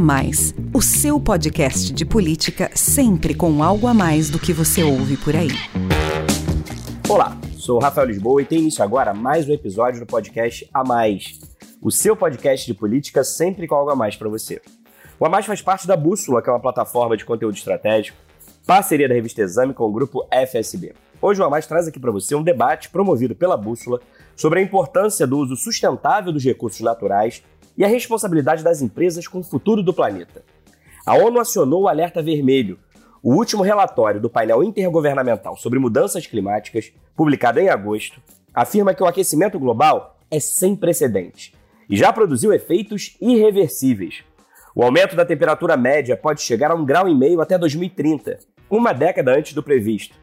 Mais, o seu podcast de política sempre com algo a mais do que você ouve por aí. Olá, sou Rafael Lisboa e tem início agora mais um episódio do podcast A Mais, o seu podcast de política sempre com algo a mais para você. O A Mais faz parte da Bússola, que é uma plataforma de conteúdo estratégico, parceria da revista Exame com o grupo FSB. Hoje o A Mais traz aqui para você um debate promovido pela Bússola sobre a importância do uso sustentável dos recursos naturais e a responsabilidade das empresas com o futuro do planeta. A ONU acionou o Alerta Vermelho, o último relatório do painel intergovernamental sobre mudanças climáticas, publicado em agosto, afirma que o aquecimento global é sem precedentes e já produziu efeitos irreversíveis. O aumento da temperatura média pode chegar a um grau e meio até 2030, uma década antes do previsto.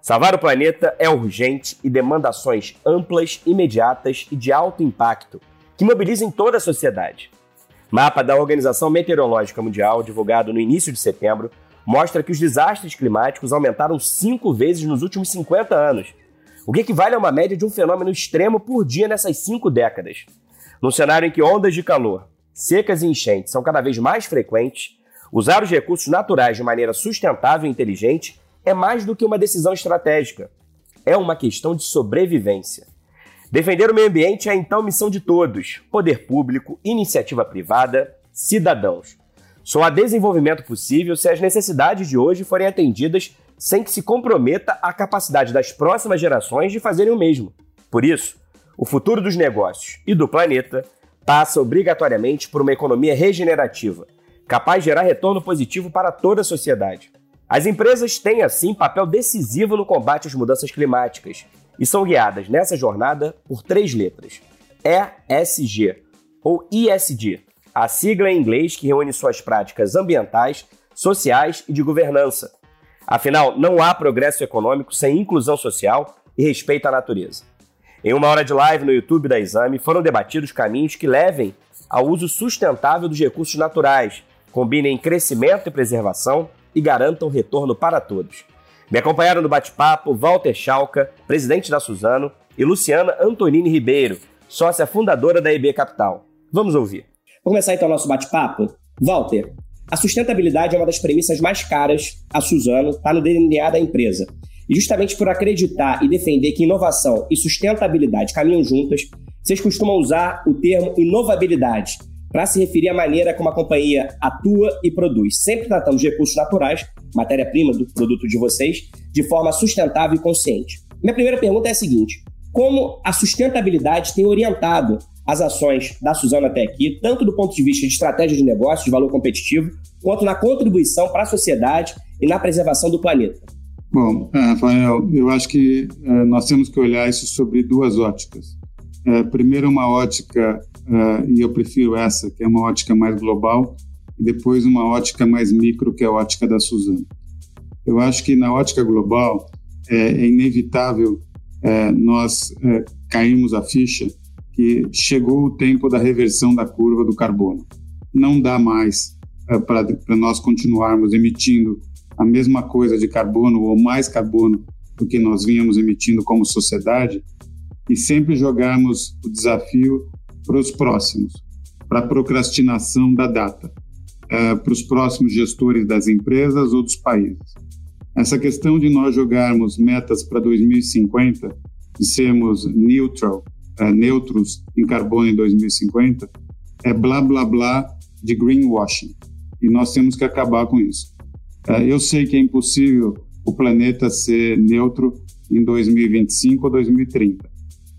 Salvar o planeta é urgente e demanda ações amplas, imediatas e de alto impacto que mobilizem toda a sociedade. Mapa da Organização Meteorológica Mundial, divulgado no início de setembro, mostra que os desastres climáticos aumentaram cinco vezes nos últimos 50 anos, o que equivale a uma média de um fenômeno extremo por dia nessas cinco décadas. Num cenário em que ondas de calor, secas e enchentes são cada vez mais frequentes, usar os recursos naturais de maneira sustentável e inteligente é mais do que uma decisão estratégica. É uma questão de sobrevivência. Defender o meio ambiente é então missão de todos: poder público, iniciativa privada, cidadãos. Só há desenvolvimento possível se as necessidades de hoje forem atendidas sem que se comprometa a capacidade das próximas gerações de fazerem o mesmo. Por isso, o futuro dos negócios e do planeta passa obrigatoriamente por uma economia regenerativa, capaz de gerar retorno positivo para toda a sociedade. As empresas têm, assim, papel decisivo no combate às mudanças climáticas e são guiadas nessa jornada por três letras: ESG ou ISD, a sigla em inglês que reúne suas práticas ambientais, sociais e de governança. Afinal, não há progresso econômico sem inclusão social e respeito à natureza. Em uma hora de live no YouTube da Exame, foram debatidos caminhos que levem ao uso sustentável dos recursos naturais, combinem crescimento e preservação e garantam retorno para todos. Me acompanharam no bate-papo Walter Schalka, presidente da Suzano, e Luciana Antonini Ribeiro, sócia fundadora da EB Capital. Vamos ouvir. Vamos começar então o nosso bate-papo. Walter, a sustentabilidade é uma das premissas mais caras a Suzano, está no DNA da empresa. E justamente por acreditar e defender que inovação e sustentabilidade caminham juntas, vocês costumam usar o termo inovabilidade para se referir à maneira como a companhia atua e produz, sempre tratando os recursos naturais matéria-prima do produto de vocês, de forma sustentável e consciente. Minha primeira pergunta é a seguinte: como a sustentabilidade tem orientado as ações da Suzano até aqui, tanto do ponto de vista de estratégia de negócio, de valor competitivo, quanto na contribuição para a sociedade e na preservação do planeta? Bom, é, Rafael, eu acho que é, nós temos que olhar isso sobre duas óticas. É, primeiro, uma ótica, e eu prefiro essa, que é uma ótica mais global, e depois uma ótica mais micro, que é a ótica da Suzano. Eu acho que na ótica global é, é inevitável é, nós é, cairmos a ficha que chegou o tempo da reversão da curva do carbono. Não dá mais é, para nós continuarmos emitindo a mesma coisa de carbono ou mais carbono do que nós vínhamos emitindo como sociedade e sempre jogarmos o desafio para os próximos, para a procrastinação da data uh, para os próximos gestores das empresas ou dos países. Essa questão de nós jogarmos metas para 2050 e sermos neutral, uh, neutros em carbono em 2050 é blá blá blá de greenwashing e nós temos que acabar com isso. Uh, eu sei que é impossível o planeta ser neutro em 2025 ou 2030,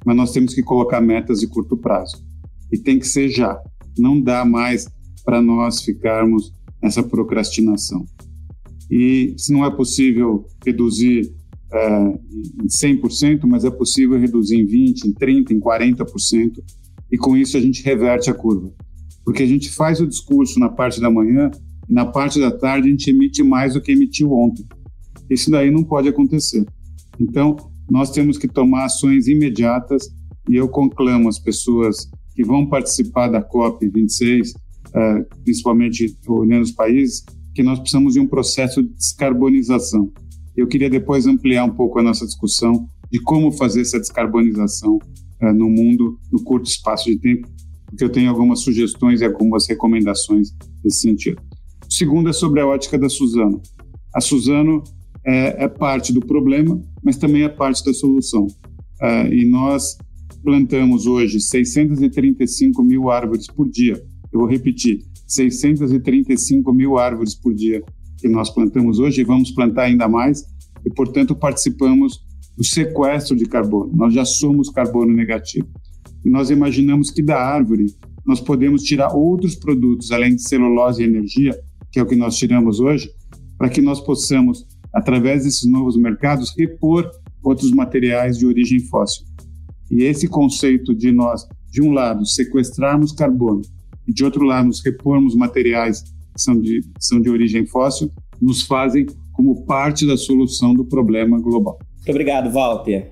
mas nós temos que colocar metas de curto prazo e tem que ser já. Não dá mais para nós ficarmos nessa procrastinação. E se não é possível reduzir uh, em 100%, mas é possível reduzir em 20%, em 30%, em 40%, e com isso a gente reverte a curva. Porque a gente faz o discurso na parte da manhã e na parte da tarde a gente emite mais do que emitiu ontem. Isso daí não pode acontecer. Então, nós temos que tomar ações imediatas e eu conclamo as pessoas que vão participar da COP 26 uh, principalmente olhando os países, que nós precisamos de um processo de descarbonização. Eu queria depois ampliar um pouco a nossa discussão de como fazer essa descarbonização uh, no mundo, no curto espaço de tempo, porque eu tenho algumas sugestões e algumas recomendações nesse sentido. O segundo é sobre a ótica da Suzano. A Suzano é, é parte do problema, mas também é parte da solução. E nós plantamos hoje 635 mil árvores por dia. Eu vou repetir, 635 mil árvores por dia que nós plantamos hoje e vamos plantar ainda mais e, portanto, participamos do sequestro de carbono. Nós já somos carbono negativo. E nós imaginamos que da árvore nós podemos tirar outros produtos, além de celulose e energia, que é o que nós tiramos hoje, para que nós possamos, através desses novos mercados, repor outros materiais de origem fóssil. E esse conceito de nós, de um lado, sequestrarmos carbono e de outro lado, nos repormos materiais que são de, são de origem fóssil, nos fazem como parte da solução do problema global. Muito obrigado, Walter.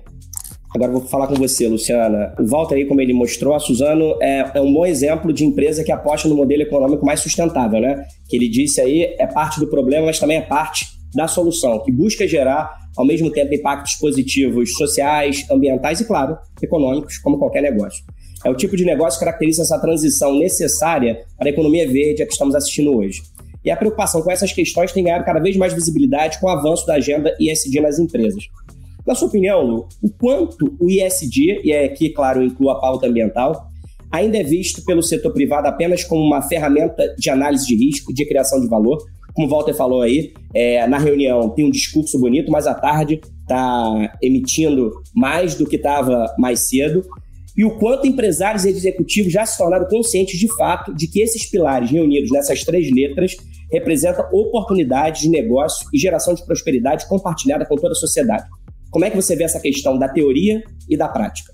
Agora vou falar com você, Luciana. O Walter aí, como ele mostrou, a Suzano é, é, um bom exemplo de empresa que aposta no modelo econômico mais sustentável, né? Que ele disse aí é parte do problema, mas também é parte da solução, que busca gerar, ao mesmo tempo, impactos positivos sociais, ambientais e, claro, econômicos, como qualquer negócio. É o tipo de negócio que caracteriza essa transição necessária para a economia verde a que estamos assistindo hoje. E a preocupação com essas questões tem ganhado cada vez mais visibilidade com o avanço da agenda ISD nas empresas. Na sua opinião, Lu, o quanto o ISD, e aqui, claro, inclui a pauta ambiental, ainda é visto pelo setor privado apenas como uma ferramenta de análise de risco, de criação de valor? Como o Walter falou aí, é, na reunião tem um discurso bonito, mas à tarde está emitindo mais do que estava mais cedo. E o quanto empresários e executivos já se tornaram conscientes de fato de que esses pilares reunidos nessas três letras representam oportunidades de negócio e geração de prosperidade compartilhada com toda a sociedade. Como é que você vê essa questão da teoria e da prática?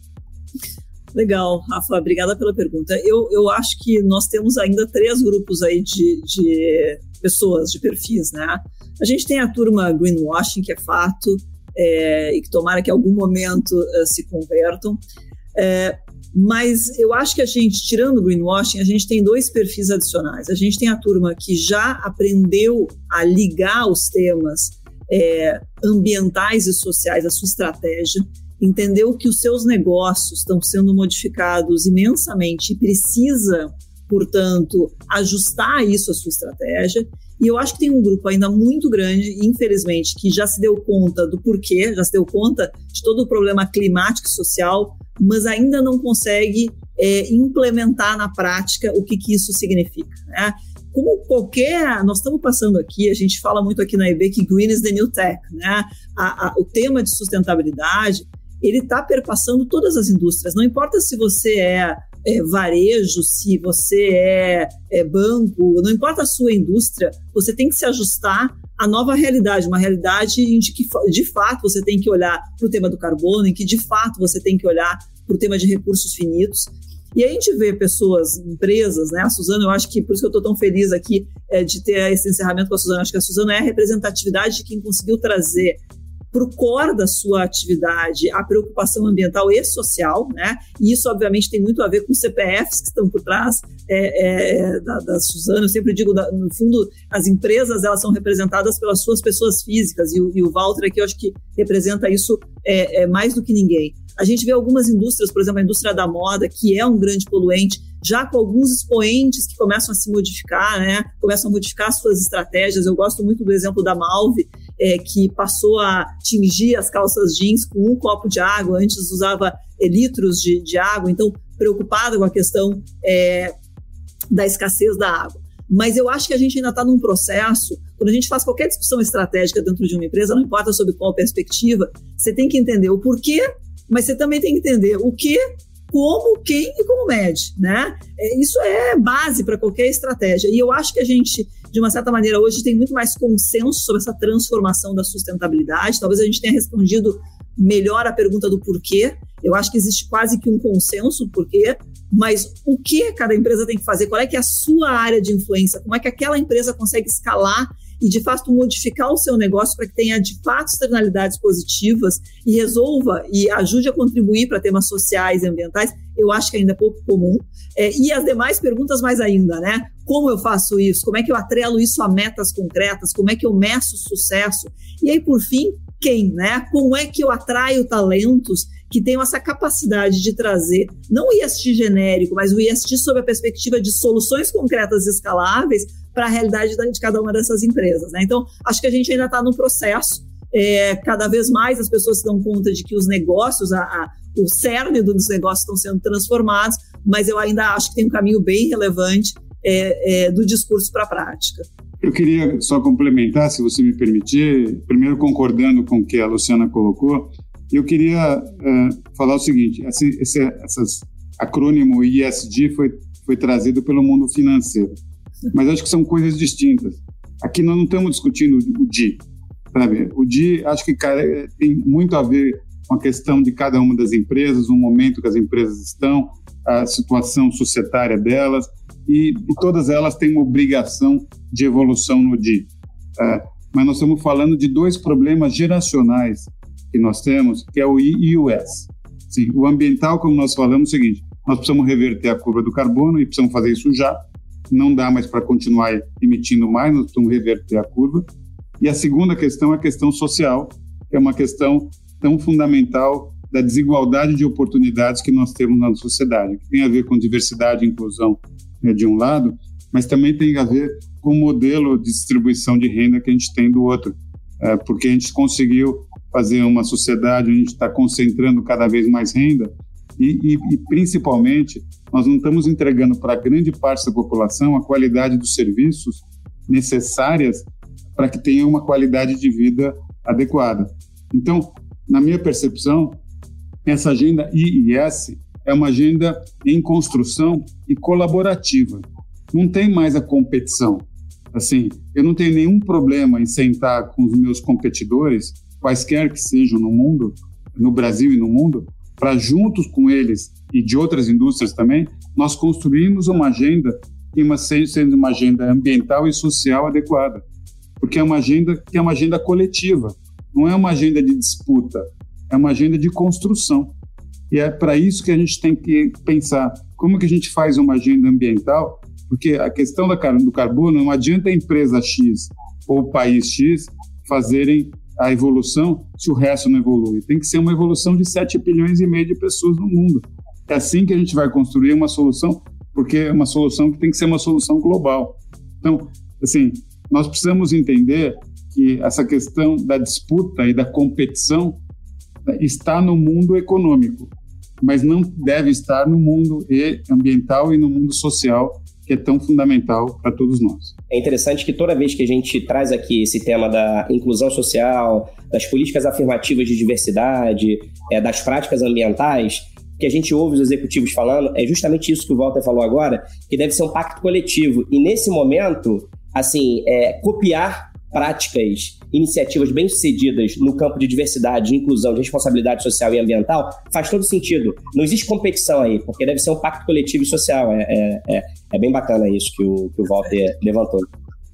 Legal, Rafa, obrigada pela pergunta. Eu, eu acho que nós temos ainda três grupos aí de, de pessoas, de perfis, né? A gente tem a turma greenwashing, que é fato, é, e que tomara que em algum momento uh, se convertam. É, mas eu acho que a gente, tirando o greenwashing, a gente tem dois perfis adicionais. A gente tem a turma que já aprendeu a ligar os temas é, ambientais e sociais à sua estratégia, entendeu que os seus negócios estão sendo modificados imensamente e precisa, portanto, ajustar isso à sua estratégia. E eu acho que tem um grupo ainda muito grande, infelizmente, que já se deu conta do porquê, já se deu conta de todo o problema climático e social, mas ainda não consegue é, implementar na prática o que, que isso significa. Né? como qualquer. Nós estamos passando aqui, a gente fala muito aqui na EB que Green is the New Tech, né? A, a, o tema de sustentabilidade ele está perpassando todas as indústrias. Não importa se você é, é varejo, se você é, é, banco, não importa a sua indústria, você tem que se ajustar à nova realidade, uma realidade em que de fato você tem que olhar para o tema do carbono, em que de fato você tem que olhar para o tema de recursos finitos. E a gente vê pessoas, empresas, né? A Suzana, eu acho que por isso que eu estou tão feliz aqui é, de ter esse encerramento com a Suzana. Acho que a Suzana é a representatividade de quem conseguiu trazer para o core da sua atividade a preocupação ambiental e social, né? E isso, obviamente, tem muito a ver com CPFs que estão por trás é, é, da, da Suzana. Eu sempre digo, da, no fundo, as empresas elas são representadas pelas suas pessoas físicas e o, e o Walter aqui eu acho que representa isso é, é mais do que ninguém. A gente vê algumas indústrias, por exemplo, a indústria da moda, que é um grande poluente, já com alguns expoentes que começam a se modificar, né? começam a modificar suas estratégias. Eu gosto muito do exemplo da Malve, é, que passou a tingir as calças jeans com um copo de água, antes usava é, litros de, de água, então preocupada com a questão é, da escassez da água. Mas eu acho que a gente ainda está num processo, quando a gente faz qualquer discussão estratégica dentro de uma empresa, não importa sobre qual perspectiva, você tem que entender o porquê mas você também tem que entender o que, como, quem e como mede, né? É, isso é base para qualquer estratégia. E eu acho que a gente, de uma certa maneira, hoje tem muito mais consenso sobre essa transformação da sustentabilidade. Talvez a gente tenha respondido melhor a pergunta do porquê. Eu acho que existe quase que um consenso porquê, mas o que cada empresa tem que fazer? Qual é que é a sua área de influência? Como é que aquela empresa consegue escalar e de fato modificar o seu negócio para que tenha de fato externalidades positivas e resolva e ajude a contribuir para temas sociais e ambientais, eu acho que ainda é pouco comum. É, e as demais perguntas mais ainda, né? Como eu faço isso? Como é que eu atrelo isso a metas concretas? Como é que eu meço sucesso? E aí, por fim, quem, né? Como é que eu atraio talentos que tenham essa capacidade de trazer, não o IST genérico, mas o IST sob a perspectiva de soluções concretas e escaláveis para a realidade de cada uma dessas empresas. Né? Então, acho que a gente ainda está no processo. É, cada vez mais as pessoas se dão conta de que os negócios, a, a, o cerne dos negócios estão sendo transformados, mas eu ainda acho que tem um caminho bem relevante é, é, do discurso para a prática. Eu queria só complementar, se você me permitir, primeiro concordando com o que a Luciana colocou, eu queria uh, falar o seguinte: esse, esse essas, acrônimo ISD foi, foi trazido pelo mundo financeiro, mas acho que são coisas distintas. Aqui nós não estamos discutindo o DI, sabe? O DI acho que cara, tem muito a ver com a questão de cada uma das empresas, o momento que as empresas estão, a situação societária delas, e, e todas elas têm uma obrigação de evolução no DI. É, mas nós estamos falando de dois problemas geracionais que nós temos, que é o I e o S. Sim, o ambiental, como nós falamos, é o seguinte: nós precisamos reverter a curva do carbono e precisamos fazer isso já. Não dá mais para continuar emitindo mais, nós precisamos reverter a curva. E a segunda questão é a questão social, que é uma questão tão fundamental da desigualdade de oportunidades que nós temos na sociedade, que tem a ver com diversidade e inclusão né, de um lado, mas também tem a ver com o modelo de distribuição de renda que a gente tem do outro, é, porque a gente conseguiu fazer uma sociedade onde a gente está concentrando cada vez mais renda e, e, e principalmente nós não estamos entregando para grande parte da população a qualidade dos serviços necessárias para que tenha uma qualidade de vida adequada. Então, na minha percepção, essa agenda IIS é uma agenda em construção e colaborativa. Não tem mais a competição. Assim, eu não tenho nenhum problema em sentar com os meus competidores, quaisquer que sejam no mundo, no Brasil e no mundo, para juntos com eles e de outras indústrias também, nós construirmos uma agenda que uma, sendo uma agenda ambiental e social adequada, porque é uma agenda que é uma agenda coletiva, não é uma agenda de disputa, é uma agenda de construção. E é para isso que a gente tem que pensar como que a gente faz uma agenda ambiental, porque a questão do carbono não adianta a empresa X ou o país X fazerem a evolução se o resto não evolui. Tem que ser uma evolução de 7 bilhões e meio de pessoas no mundo. É assim que a gente vai construir uma solução, porque é uma solução que tem que ser uma solução global. Então, assim, nós precisamos entender que essa questão da disputa e da competição está no mundo econômico, mas não deve estar no mundo ambiental e no mundo social, que é tão fundamental para todos nós. É interessante que toda vez que a gente traz aqui esse tema da inclusão social, das políticas afirmativas de diversidade, é, das práticas ambientais, que a gente ouve os executivos falando é justamente isso que o Walter falou agora, que deve ser um pacto coletivo. E nesse momento, assim, é, copiar práticas, iniciativas bem-sucedidas no campo de diversidade, de inclusão, de responsabilidade social e ambiental, faz todo sentido. Não existe competição aí, porque deve ser um pacto coletivo e social. É, é, é, é bem bacana isso que o, que o Walter levantou.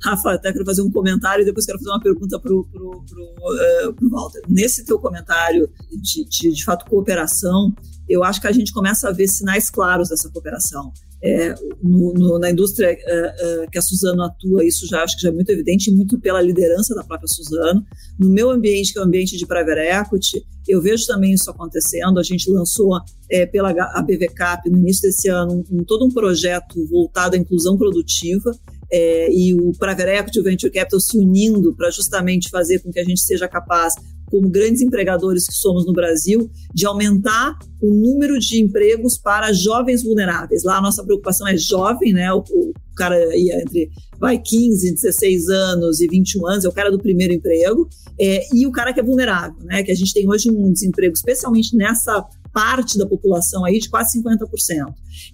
Rafa, até quero fazer um comentário e depois quero fazer uma pergunta para o pro, pro, uh, Walter. Nesse teu comentário de, de, de fato, cooperação, eu acho que a gente começa a ver sinais claros dessa cooperação. É, no, no, na indústria uh, uh, que a Suzano atua, isso já acho que já é muito evidente, muito pela liderança da própria Suzano. No meu ambiente, que é o ambiente de private equity, eu vejo também isso acontecendo. A gente lançou é, pela ABVCAP no início desse ano um, um, todo um projeto voltado à inclusão produtiva é, e o Private Equity e o Venture Capital se unindo para justamente fazer com que a gente seja capaz como grandes empregadores que somos no Brasil, de aumentar o número de empregos para jovens vulneráveis. Lá a nossa preocupação é jovem, né? O, o cara ia entre vai 15, 16 anos e 21 anos, é o cara do primeiro emprego, é, e o cara que é vulnerável, né? Que a gente tem hoje um desemprego, especialmente nessa parte da população aí de quase 50%.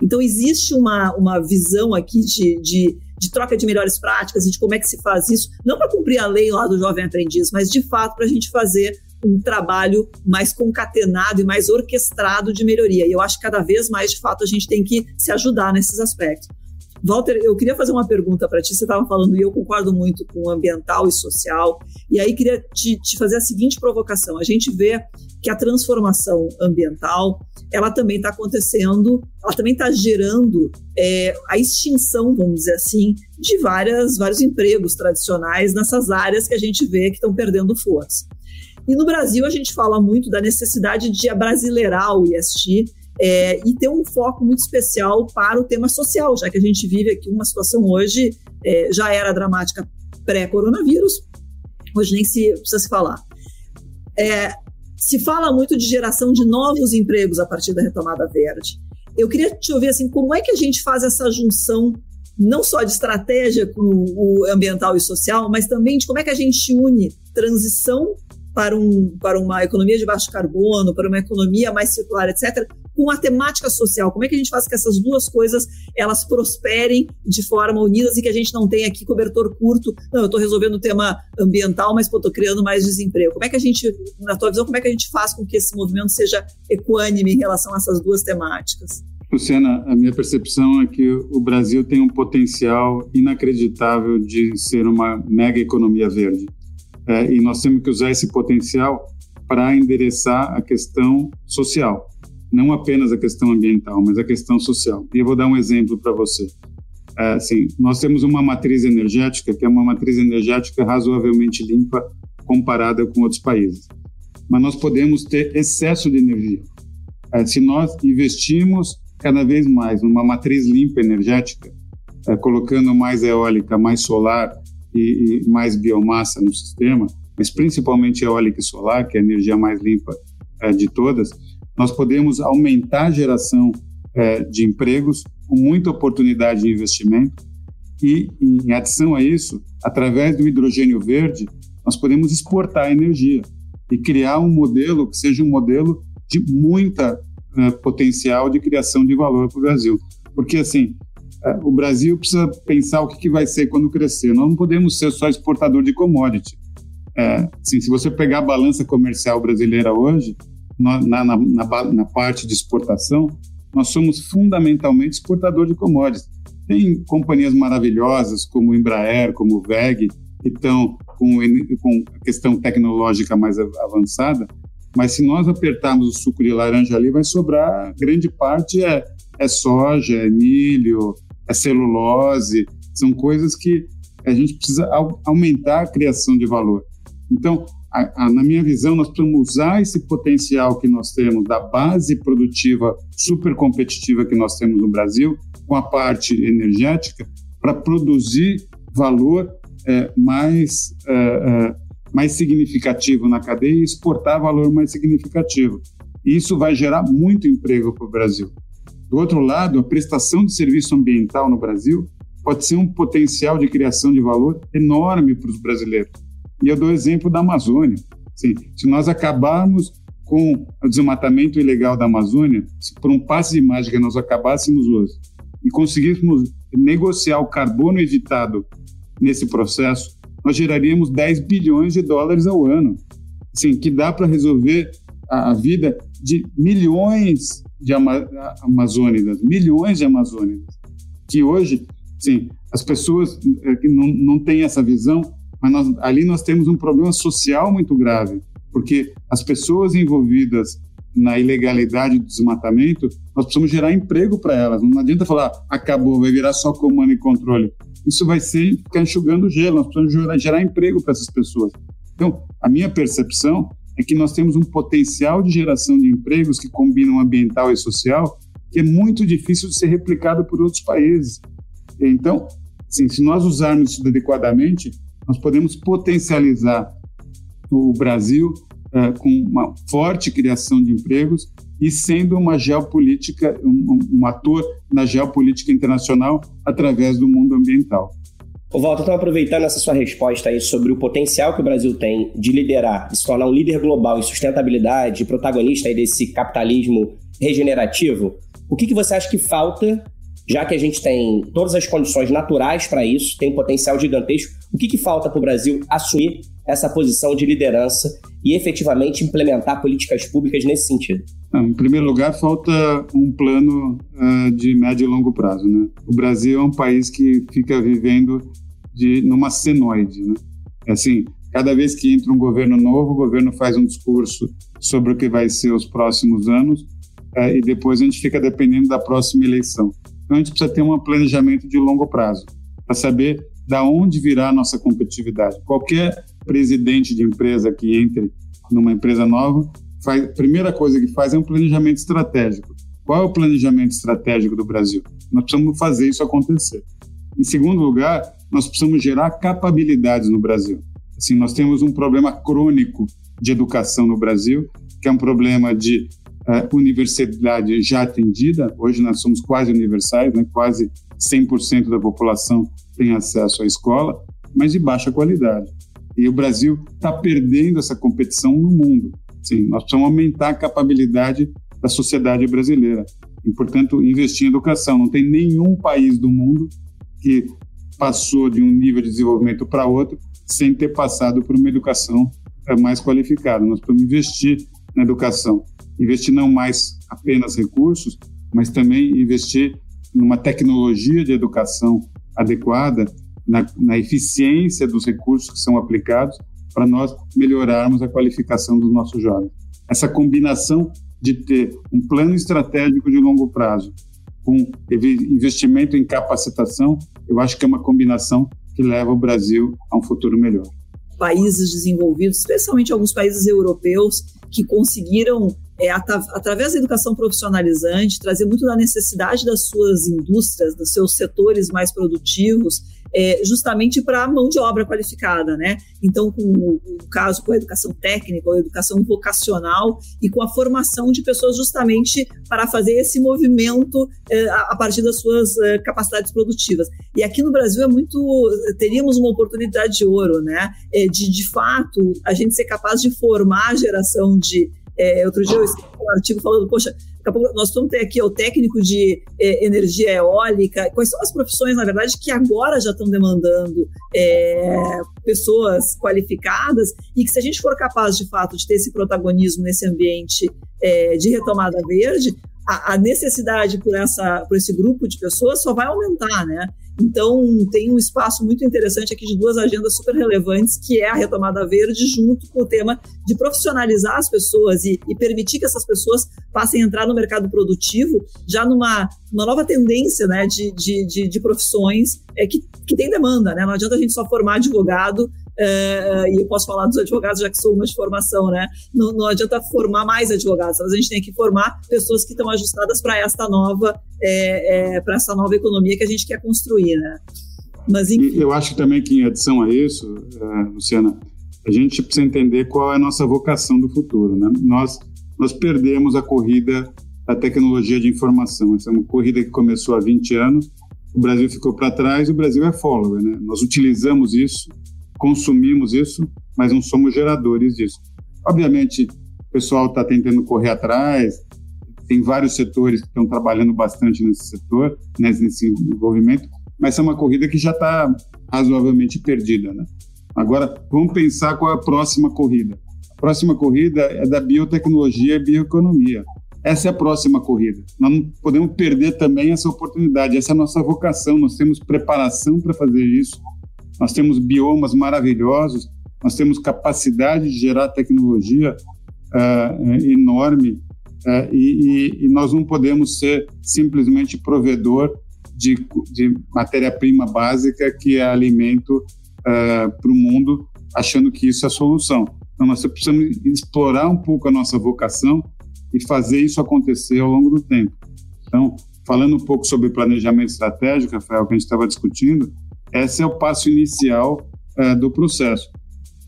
Então existe uma, uma visão aqui de, de de troca de melhores práticas e de como é que se faz isso, não para cumprir a lei lá do jovem aprendiz, mas de fato para a gente fazer um trabalho mais concatenado e mais orquestrado de melhoria. E eu acho que cada vez mais, de fato, a gente tem que se ajudar nesses aspectos. Walter, eu queria fazer uma pergunta para ti. Você estava falando, e eu concordo muito com ambiental e social, e aí queria te, te fazer a seguinte provocação. A gente vê que a transformação ambiental ela também está acontecendo, ela também está gerando é, a extinção, vamos dizer assim, de várias, vários empregos tradicionais nessas áreas que a gente vê que estão perdendo força. E no Brasil a gente fala muito da necessidade de abrasileirar o IST é, e ter um foco muito especial para o tema social, já que a gente vive aqui uma situação hoje, é, já era dramática pré-coronavírus, hoje nem se precisa se falar. É, se fala muito de geração de novos empregos a partir da retomada verde. Eu queria te ouvir assim, como é que a gente faz essa junção não só de estratégia com o ambiental e social, mas também de como é que a gente une transição para, um, para uma economia de baixo carbono, para uma economia mais circular, etc., com a temática social. Como é que a gente faz que essas duas coisas elas prosperem de forma unidas e que a gente não tenha aqui cobertor curto? Não, eu estou resolvendo o tema ambiental, mas estou criando mais desemprego. Como é que a gente, na tua visão, como é que a gente faz com que esse movimento seja equânime em relação a essas duas temáticas? Luciana, a minha percepção é que o Brasil tem um potencial inacreditável de ser uma mega economia verde. É, e nós temos que usar esse potencial para endereçar a questão social, não apenas a questão ambiental, mas a questão social. E eu vou dar um exemplo para você. É, assim, nós temos uma matriz energética que é uma matriz energética razoavelmente limpa comparada com outros países, mas nós podemos ter excesso de energia. É, se nós investimos cada vez mais numa matriz limpa energética, é, colocando mais eólica, mais solar e, e, mais biomassa no sistema, mas principalmente eólica e solar, que é a energia mais limpa é, de todas, nós podemos aumentar a geração é, de empregos com muita oportunidade de investimento e, em adição a isso, através do hidrogênio verde, nós podemos exportar energia e criar um modelo que seja um modelo de muita uh, potencial de criação de valor para o Brasil. Porque, assim, uh, o Brasil precisa pensar o que, que, vai ser quando crescer. Nós não podemos ser só exportador de commodity. Uh, assim, se você pegar a balança comercial brasileira hoje, na, na, na, na parte de exportação, nós somos fundamentalmente exportador de commodities. Tem companhias maravilhosas como Embraer, como VEG, que estão com, com a questão tecnológica mais avançada, mas se nós apertarmos o suco de laranja ali, vai sobrar grande parte é, é soja, é milho, é celulose, são coisas que a gente precisa aumentar a criação de valor. Então, a, a, na minha visão, nós precisamos usar esse potencial que nós temos da base produtiva super competitiva que nós temos no Brasil, com a parte energética, para produzir valor é, mais é, é, mais significativo na cadeia e exportar valor mais significativo. Isso vai gerar muito emprego para o Brasil. Do outro lado, a prestação de serviço ambiental no Brasil pode ser um potencial de criação de valor enorme para os brasileiros. E eu dou exemplo da Amazônia. Sim, se nós acabarmos com o desmatamento ilegal da Amazônia, se por um passe de mágica nós acabássemos hoje e conseguíssemos negociar o carbono evitado nesse processo, nós geraríamos 10 bilhões de dólares ao ano. Assim, que dá para resolver a, vida de milhões de ama amazônidas, milhões de amazônidas, que hoje, sim, as pessoas é, que não, não têm essa visão, mas nós, ali nós temos um problema social muito grave, porque as pessoas envolvidas na ilegalidade do desmatamento, nós precisamos gerar emprego para elas. Não adianta falar, acabou, vai virar só comando e controle isso vai ser ficar enxugando gelo, nós precisamos gerar, gerar emprego para essas pessoas. Então, a minha percepção é que nós temos um potencial de geração de empregos que combinam ambiental e social que é muito difícil de ser replicado por outros países. Então, assim, se nós usarmos isso adequadamente, nós podemos potencializar o Brasil uh, com uma forte criação de empregos e sendo uma geopolítica, um, um ator na geopolítica internacional através do mundo ambiental. Ô Walter, então aproveitando essa sua resposta aí sobre o potencial que o Brasil tem de liderar, de se tornar um líder global em sustentabilidade, protagonista aí desse capitalismo regenerativo, o que, que você acha que falta, já que a gente tem todas as condições naturais para isso, tem um potencial gigantesco, o que, que falta para o Brasil assumir essa posição de liderança e efetivamente implementar políticas públicas nesse sentido? Não, em primeiro lugar, falta um plano uh, de médio e longo prazo. Né? O Brasil é um país que fica vivendo de, numa senoide. Né? É assim, cada vez que entra um governo novo, o governo faz um discurso sobre o que vai ser os próximos anos uh, e depois a gente fica dependendo da próxima eleição. Então, a gente precisa ter um planejamento de longo prazo para saber da onde virá a nossa competitividade. Qualquer presidente de empresa que entre numa empresa nova, faz, a primeira coisa que faz é um planejamento estratégico. Qual é o planejamento estratégico do Brasil? Nós precisamos fazer isso acontecer. Em segundo lugar, nós precisamos gerar capabilidades no Brasil. Assim, nós temos um problema crônico de educação no Brasil, que é um problema de universidade já atendida. Hoje nós somos quase universais, né? quase 100% da população tem acesso à escola, mas de baixa qualidade. E o Brasil está perdendo essa competição no mundo. Sim, nós precisamos aumentar a capacidade da sociedade brasileira e, portanto, investir em educação. Não tem nenhum país do mundo que passou de um nível de desenvolvimento para outro sem ter passado por uma educação eh, mais qualificada. Nós precisamos investir na educação, investir não mais apenas recursos, mas também investir numa tecnologia de educação adequada, na, na eficiência dos recursos que são aplicados para nós melhorarmos a qualificação dos nossos jovens. Essa combinação de ter um plano estratégico de longo prazo com investimento em capacitação, eu acho que é uma combinação que leva o Brasil a um futuro melhor. Países desenvolvidos, especialmente alguns países europeus, que conseguiram, é, através da educação profissionalizante, trazer muito da necessidade das suas indústrias, dos seus setores mais produtivos, é, justamente para a mão de obra qualificada, né? Então, com o, caso com a educação técnica, ou educação vocacional e com a formação de pessoas justamente para fazer esse movimento é, a, a, partir das suas é, capacidades produtivas. E aqui no Brasil é muito, teríamos uma oportunidade de ouro, né? É, de, de fato, a gente ser capaz de formar a geração de é, outro dia eu escrevi um artigo falando, poxa, nós vamos ter aqui o técnico de é, energia eólica. Quais são as profissões, na verdade, que agora já estão demandando é, pessoas qualificadas e que se a gente for capaz, de fato, de ter esse protagonismo nesse ambiente é, de retomada verde, a, a, necessidade por, essa, por esse grupo de pessoas só vai aumentar, né? Então, tem um espaço muito interessante aqui de duas agendas super relevantes, que é a retomada verde, junto com o tema de profissionalizar as pessoas e, e permitir que essas pessoas passem a entrar no mercado produtivo já numa uma nova tendência né, de, de, de, de profissões é, que, que tem demanda. Né? Não adianta a gente só formar advogado Uh, e eu posso falar dos advogados, já que sou uma de formação, né? Não, não adianta formar mais advogados, mas a gente tem que formar pessoas que estão ajustadas para esta nova, é, é, para essa nova economia que a gente quer construir, né? Mas enfim. Eu acho também que em adição a isso, uh, Luciana, a gente precisa entender qual é a nossa vocação do futuro, né? Nós nós perdemos a corrida da tecnologia de informação. Essa é uma corrida que começou há 20 anos. O Brasil ficou para trás e o Brasil é follower, né? Nós utilizamos isso consumimos isso, mas não somos geradores disso. Obviamente, o pessoal está tentando correr atrás, tem vários setores que estão trabalhando bastante nesse setor, nesse envolvimento, mas é uma corrida que já está razoavelmente perdida. Né? Agora, vamos pensar qual é a próxima corrida. A próxima corrida é da biotecnologia e bioeconomia. Essa é a próxima corrida. Nós não podemos perder também essa oportunidade. Essa é a nossa vocação. Nós temos preparação para fazer isso nós temos biomas maravilhosos, nós temos capacidade de gerar tecnologia uh, enorme uh, e, e, e, nós não podemos ser simplesmente provedor de, de matéria-prima básica que é alimento uh, para o mundo, achando que isso é a solução. Então, nós precisamos explorar um pouco a nossa vocação e fazer isso acontecer ao longo do tempo. Então, falando um pouco sobre planejamento estratégico, Rafael, que a gente estava discutindo, esse é o passo inicial uh, do processo.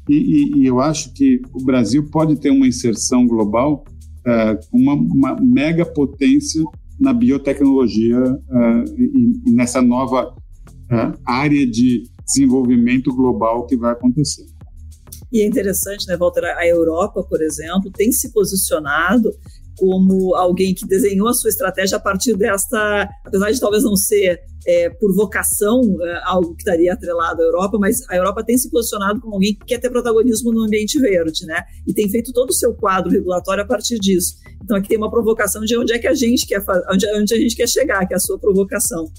E, e, e, eu acho que o Brasil pode ter uma inserção global, uh, uma, uma mega potência na biotecnologia uh, e, e, nessa nova área de desenvolvimento global que vai acontecer. E é interessante, né, Walter? A Europa, por exemplo, tem se posicionado como alguém que desenhou a sua estratégia a partir desta, apesar de talvez não ser é, por vocação é, algo que estaria atrelado à Europa, mas a Europa tem se posicionado como alguém que quer ter protagonismo no ambiente verde, né? E tem feito todo o seu quadro regulatório a partir disso. Então aqui tem uma provocação de onde é que a gente quer onde, onde a gente quer chegar, que é a sua provocação.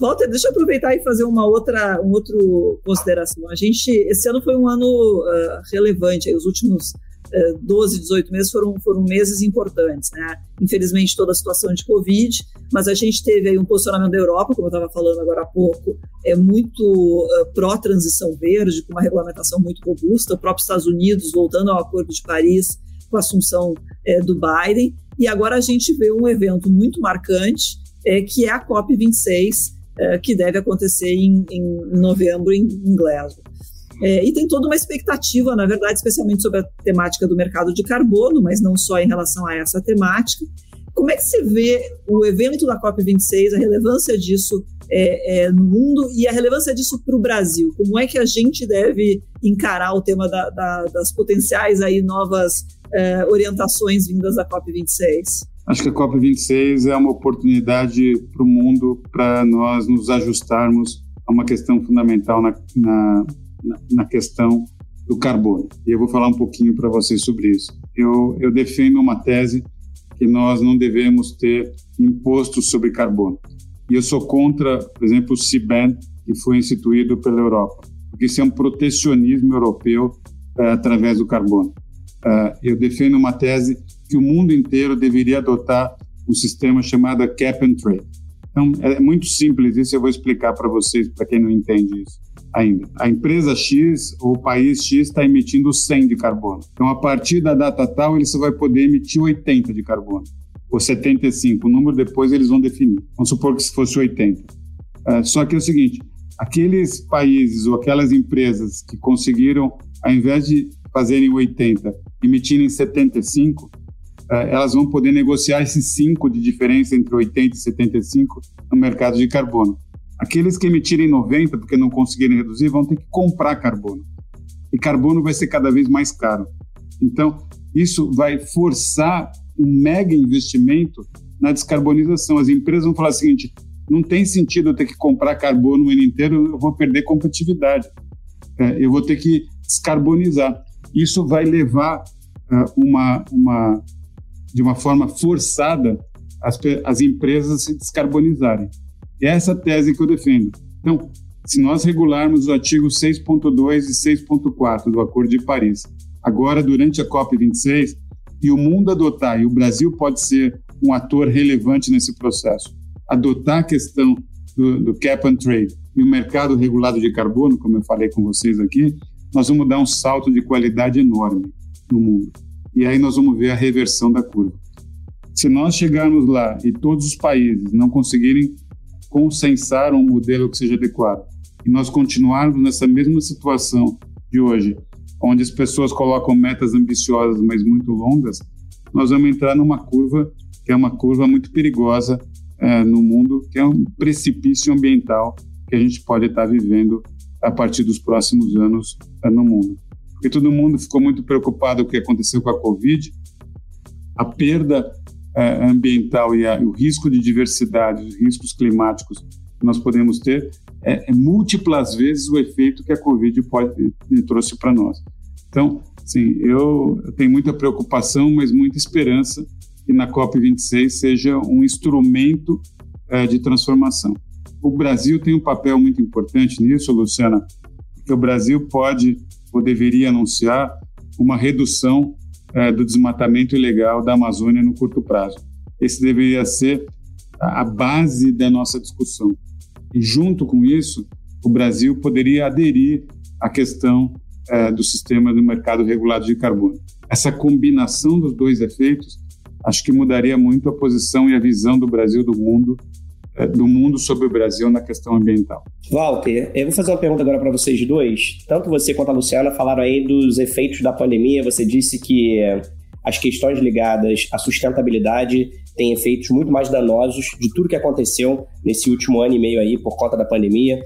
Walter, deixa eu aproveitar e fazer uma outra, um outro consideração. A gente, esse ano foi um ano uh, relevante, aí, os últimos 12, 18 meses foram, foram meses importantes, né? Infelizmente, toda a situação de Covid, mas a gente teve aí um posicionamento da Europa, como eu estava falando agora há pouco, é muito uh, pró-transição verde, com uma regulamentação muito robusta, o próprio Estados Unidos voltando ao Acordo de Paris com a assunção é, do Biden, e agora a gente vê um evento muito marcante, é, que é a COP26, é, que deve acontecer em, em novembro em, em Glasgow. É, e tem toda uma expectativa, na verdade, especialmente sobre a temática do mercado de carbono, mas não só em relação a essa temática. Como é que você vê o evento da COP26, a relevância disso é, é, no mundo e a relevância disso para o Brasil? Como é que a gente deve encarar o tema da, da, das potenciais aí novas é, orientações vindas da COP26? Acho que a COP26 é uma oportunidade para o mundo para nós nos ajustarmos a uma questão fundamental na, na na, questão do carbono. E eu vou falar um pouquinho para vocês sobre isso. Eu, eu defendo uma tese que nós não devemos ter imposto sobre carbono. E eu sou contra, por exemplo, o CBAM, que foi instituído pela Europa, porque isso é um protecionismo europeu uh, através do carbono. Uh, eu defendo uma tese que o mundo inteiro deveria adotar um sistema chamado Cap and Trade. Então, é muito simples isso, eu vou explicar para vocês, para quem não entende isso ainda. A empresa X ou o país X está emitindo 100 de carbono. Então, a partir da data tal, ele só vai poder emitir 80 de carbono, ou 75. O número depois eles vão definir. Vamos supor que se fosse 80. Uh, só que é o seguinte: aqueles países ou aquelas empresas que conseguiram, ao invés de fazerem 80, emitirem 75, uh, elas vão poder negociar esses 5 de diferença entre 80 e 75 no mercado de carbono. Aqueles que emitirem 90 porque não conseguirem reduzir vão ter que comprar carbono. E carbono vai ser cada vez mais caro. Então, isso vai forçar um mega investimento na descarbonização. As empresas vão falar o seguinte: não tem sentido eu ter que comprar carbono o ano inteiro, eu vou perder competitividade. É, eu vou ter que descarbonizar. Isso vai levar uh, uma, uma, de uma forma forçada as, as empresas se descarbonizarem. É essa tese que eu defendo. Então, se nós regularmos os artigos 6.2 e 6.4 do Acordo de Paris, agora durante a COP26, e o mundo adotar, e o Brasil pode ser um ator relevante nesse processo, adotar a questão do, do cap and trade e o mercado regulado de carbono, como eu falei com vocês aqui, nós vamos dar um salto de qualidade enorme no mundo. E aí nós vamos ver a reversão da curva. Se nós chegarmos lá e todos os países não conseguirem consensar um modelo que seja adequado e nós continuarmos nessa mesma situação de hoje, onde as pessoas colocam metas ambiciosas, mas muito longas, nós vamos entrar numa curva que é uma curva muito perigosa é, no mundo, que é um precipício ambiental que a gente pode estar vivendo a partir dos próximos anos é, no mundo. Porque todo mundo ficou muito preocupado com o que aconteceu com a Covid, a perda é, ambiental e, a, o risco de diversidade, os riscos climáticos que nós podemos ter, é, é múltiplas vezes o efeito que a Covid pode, trouxe para nós. Então, sim, eu, tenho muita preocupação, mas muita esperança que na COP26 seja um instrumento é, de transformação. O Brasil tem um papel muito importante nisso, Luciana, porque o Brasil pode ou deveria anunciar uma redução é, do desmatamento ilegal da Amazônia no curto prazo. Esse deveria ser a base da nossa discussão. E, junto com isso, o Brasil poderia aderir à questão é, do sistema do mercado regulado de carbono. Essa combinação dos dois efeitos acho que mudaria muito a posição e a visão do Brasil do mundo do mundo sobre o Brasil na questão ambiental. Walter, eu vou fazer uma pergunta agora para vocês dois. Tanto você quanto a Luciana falaram aí dos efeitos da pandemia. Você disse que as questões ligadas à sustentabilidade têm efeitos muito mais danosos de tudo que aconteceu nesse último ano e meio aí por conta da pandemia.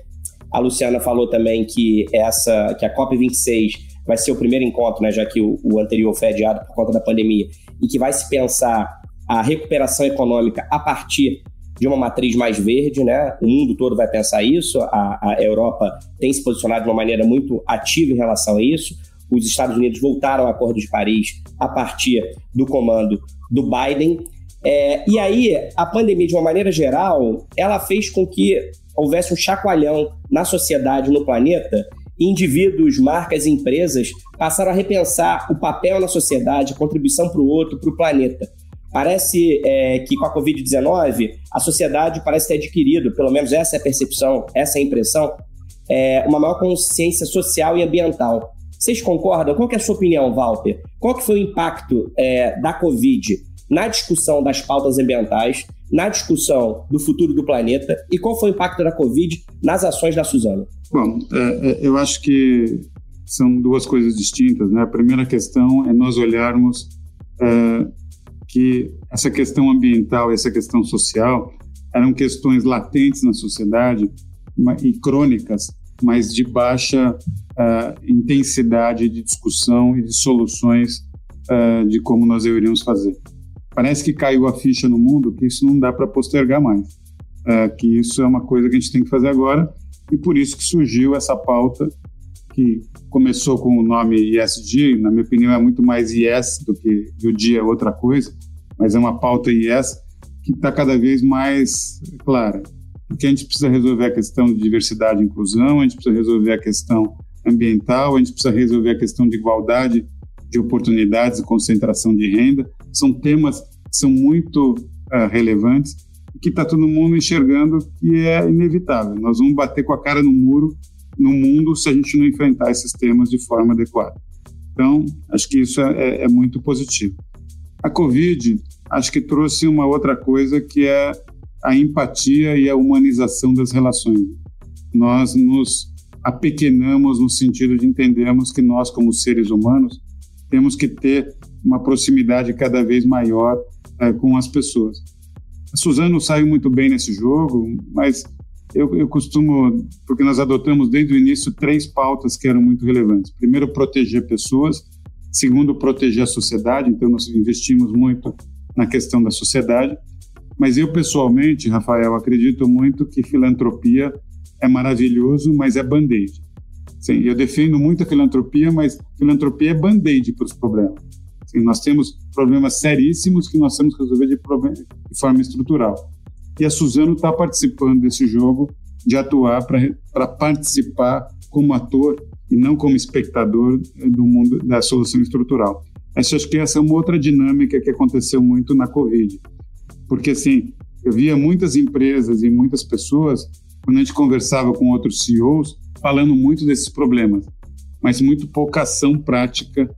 A Luciana falou também que essa, que a COP26 vai ser o primeiro encontro, né, já que o, o anterior foi adiado por conta da pandemia, e que vai se pensar a recuperação econômica a partir de uma matriz mais verde, né? O mundo todo vai pensar isso. A, a Europa tem se posicionado de uma maneira muito ativa em relação a isso. Os Estados Unidos voltaram ao Acordo de Paris a partir do comando do Biden. É, e aí, a pandemia, de uma maneira geral, ela fez com que houvesse um chacoalhão na sociedade, no planeta, indivíduos, marcas e empresas passaram a repensar o papel na sociedade, a contribuição para o outro, para o planeta. Parece é, que com a Covid-19, a sociedade parece ter adquirido, pelo menos essa é a percepção, essa é a impressão, é, uma maior consciência social e ambiental. Vocês concordam? Qual é a sua opinião, Walter? Qual que foi o impacto é, da Covid na discussão das pautas ambientais, na discussão do futuro do planeta e qual foi o impacto da Covid nas ações da Suzana? Bom, é, é, eu acho que são duas coisas distintas. Né? A primeira questão é nós olharmos é, que essa questão ambiental essa questão social eram questões latentes na sociedade e crônicas, mas de baixa uh, intensidade de discussão e de soluções uh, de como nós deveríamos fazer. Parece que caiu a ficha no mundo que isso não dá para postergar mais, uh, que isso é uma coisa que a gente tem que fazer agora e por isso que surgiu essa pauta que começou com o nome ESG, na minha opinião é muito mais IS do que o dia é outra coisa, mas é uma pauta IS que está cada vez mais clara porque a gente precisa resolver a questão de diversidade e inclusão, a gente precisa resolver a questão ambiental, a gente precisa resolver a questão de igualdade de oportunidades e concentração de renda. São temas que são muito uh, relevantes que está todo mundo enxergando que é inevitável. Nós vamos bater com a cara no muro no mundo se a gente não enfrentar esses temas de forma adequada. Então, acho que isso é, é, é muito positivo. A Covid, acho que trouxe uma outra coisa que é a empatia e a humanização das relações. Nós nos apequenamos no sentido de entendermos que nós, como seres humanos, temos que ter uma proximidade cada vez maior é, com as pessoas. A Suzano saiu muito bem nesse jogo, mas eu, eu, costumo, porque nós adotamos desde o início três pautas que eram muito relevantes. Primeiro, proteger pessoas. Segundo, proteger a sociedade. Então, nós investimos muito na questão da sociedade. Mas eu, pessoalmente, Rafael, acredito muito que filantropia é maravilhoso, mas é band-aid. Sim, eu defendo muito a filantropia, mas filantropia é band-aid para os problemas. Sim, nós temos problemas seríssimos que nós temos que resolver de, de forma estrutural. E a Suzano está participando desse jogo de atuar para participar como ator e não como espectador do mundo da solução estrutural. Acho que essa é uma outra dinâmica que aconteceu muito na Covid. Porque, assim, eu via muitas empresas e muitas pessoas, quando a gente conversava com outros CEOs, falando muito desses problemas, mas muito pouca ação prática.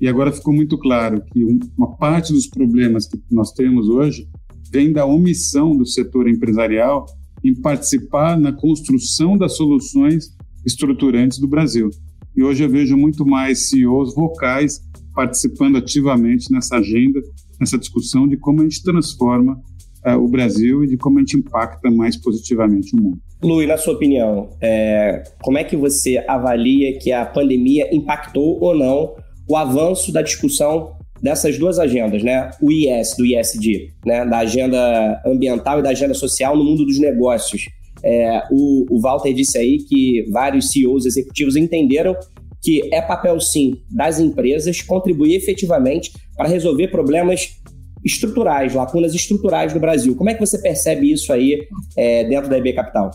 E agora ficou muito claro que uma parte dos problemas que nós temos hoje vem da omissão do setor empresarial em participar na construção das soluções estruturantes do Brasil. E hoje eu vejo muito mais CEOs vocais participando ativamente nessa agenda nessa discussão de como a gente transforma uh, o Brasil e de como a gente impacta mais positivamente o mundo. Lui, na sua opinião, é, como é que você avalia que a pandemia impactou ou não o avanço da discussão dessas duas agendas, né? O IS, do ISD, né? da agenda ambiental e da agenda social no mundo dos negócios. É, o, o Walter disse aí que vários CEOs executivos entenderam que é papel, sim, das empresas contribuir efetivamente para resolver problemas estruturais, lacunas estruturais do Brasil. Como é que você percebe isso aí é, dentro da EB Capital?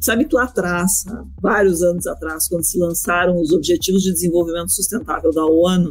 Sabe que lá atrás, vários anos atrás, quando se lançaram os Objetivos de Desenvolvimento Sustentável da ONU,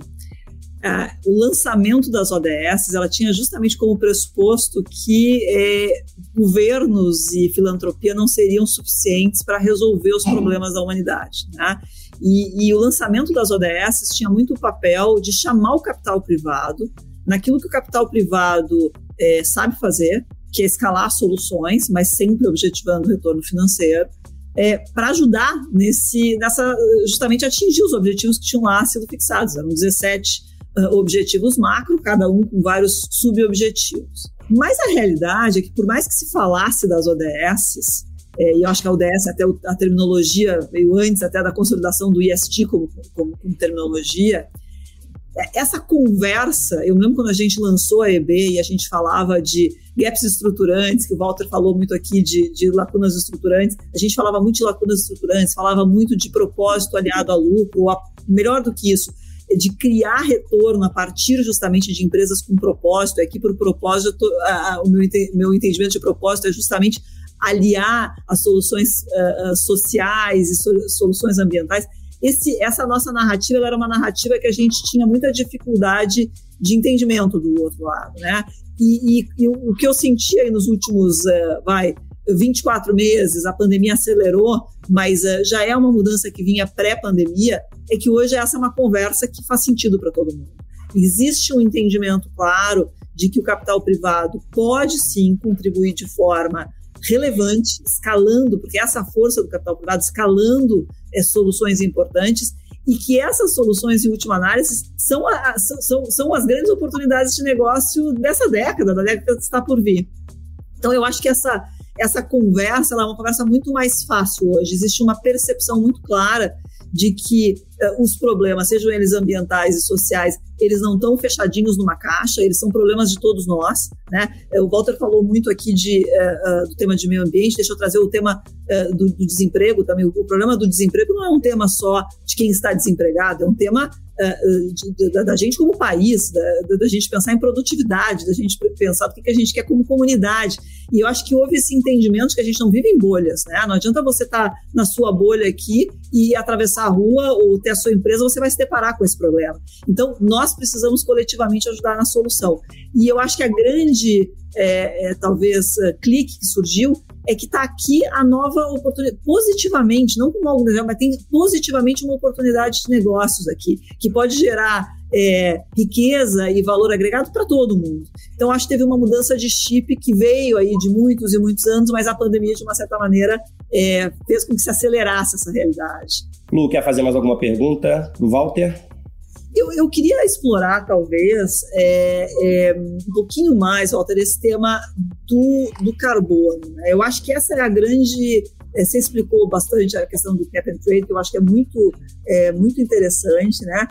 é, o lançamento das ODS ela tinha justamente como pressuposto que é, governos e filantropia não seriam suficientes para resolver os problemas da humanidade. Né? E, e o lançamento das ODS tinha muito o papel de chamar o capital privado naquilo que o capital privado é, sabe fazer, que é escalar soluções, mas sempre objetivando o retorno financeiro, é, para ajudar nesse, nessa, justamente atingir os objetivos que tinham lá sido fixados. Eram 17 objetivos macro, cada um com vários subobjetivos. Mas a realidade é que, por mais que se falasse das ODSs, é, e eu acho que a ODS, até a terminologia veio antes até da consolidação do IST como, como, como terminologia. É, essa conversa, eu lembro quando a gente lançou a EB e a gente falava de gaps estruturantes, que o Walter falou muito aqui de, de lacunas estruturantes, a gente falava muito de lacunas estruturantes, falava muito de propósito aliado a lucro, ou a, melhor do que isso, de criar retorno a partir justamente de empresas com propósito. Aqui, por propósito, o meu, meu entendimento de propósito é justamente aliar as soluções uh, sociais e so, soluções ambientais, esse, essa nossa narrativa era uma narrativa que a gente tinha muita dificuldade de entendimento do outro lado, né? E, e, e o que eu senti aí nos últimos, uh, vai, 24 meses, a pandemia acelerou, mas uh, já é uma mudança que vinha pré-pandemia, é que hoje essa é uma conversa que faz sentido para todo mundo. Existe um entendimento claro de que o capital privado pode sim contribuir de forma relevante, escalando, porque essa força do capital privado escalando é, soluções importantes e que essas soluções, em última análise, são, a, são, são as grandes oportunidades de negócio dessa década, da década que está por vir. Então, eu acho que essa, essa conversa é uma conversa muito mais fácil hoje. Existe uma percepção muito clara de que uh, os problemas, sejam eles ambientais e sociais, eles não estão fechadinhos numa caixa, eles são problemas de todos nós. Né? O Walter falou muito aqui de, uh, uh, do tema de meio ambiente, deixa eu trazer o tema do, do, desemprego também. O problema do desemprego não é um tema só de quem está desempregado, é um tema da, da, gente como país, da, da, gente pensar em produtividade, da gente pensar o que, que a gente quer como comunidade. E eu acho que houve esse entendimento que a gente não vive em bolhas, né? Não adianta você estar tá na sua bolha aqui e atravessar a rua ou ter a sua empresa, você vai se deparar com esse problema. Então, nós precisamos coletivamente ajudar na solução. E eu acho que a grande, é, é, talvez, clique que surgiu é que está aqui a nova oportunidade, positivamente, não como algo mas tem positivamente uma oportunidade de negócios aqui, que pode gerar é, riqueza e valor agregado para todo mundo. Então, acho que teve uma mudança de chip que veio aí de muitos e muitos anos, mas a pandemia, de uma certa maneira, é, fez com que se acelerasse essa realidade. Lu, quer fazer mais alguma pergunta Walter? Eu, eu queria explorar, talvez, é, é, um pouquinho mais, Walter, esse tema do, do carbono. Né? Eu acho que essa é a grande. É, você explicou bastante a questão do cap and trade, que eu acho que é muito, é, muito interessante. Né?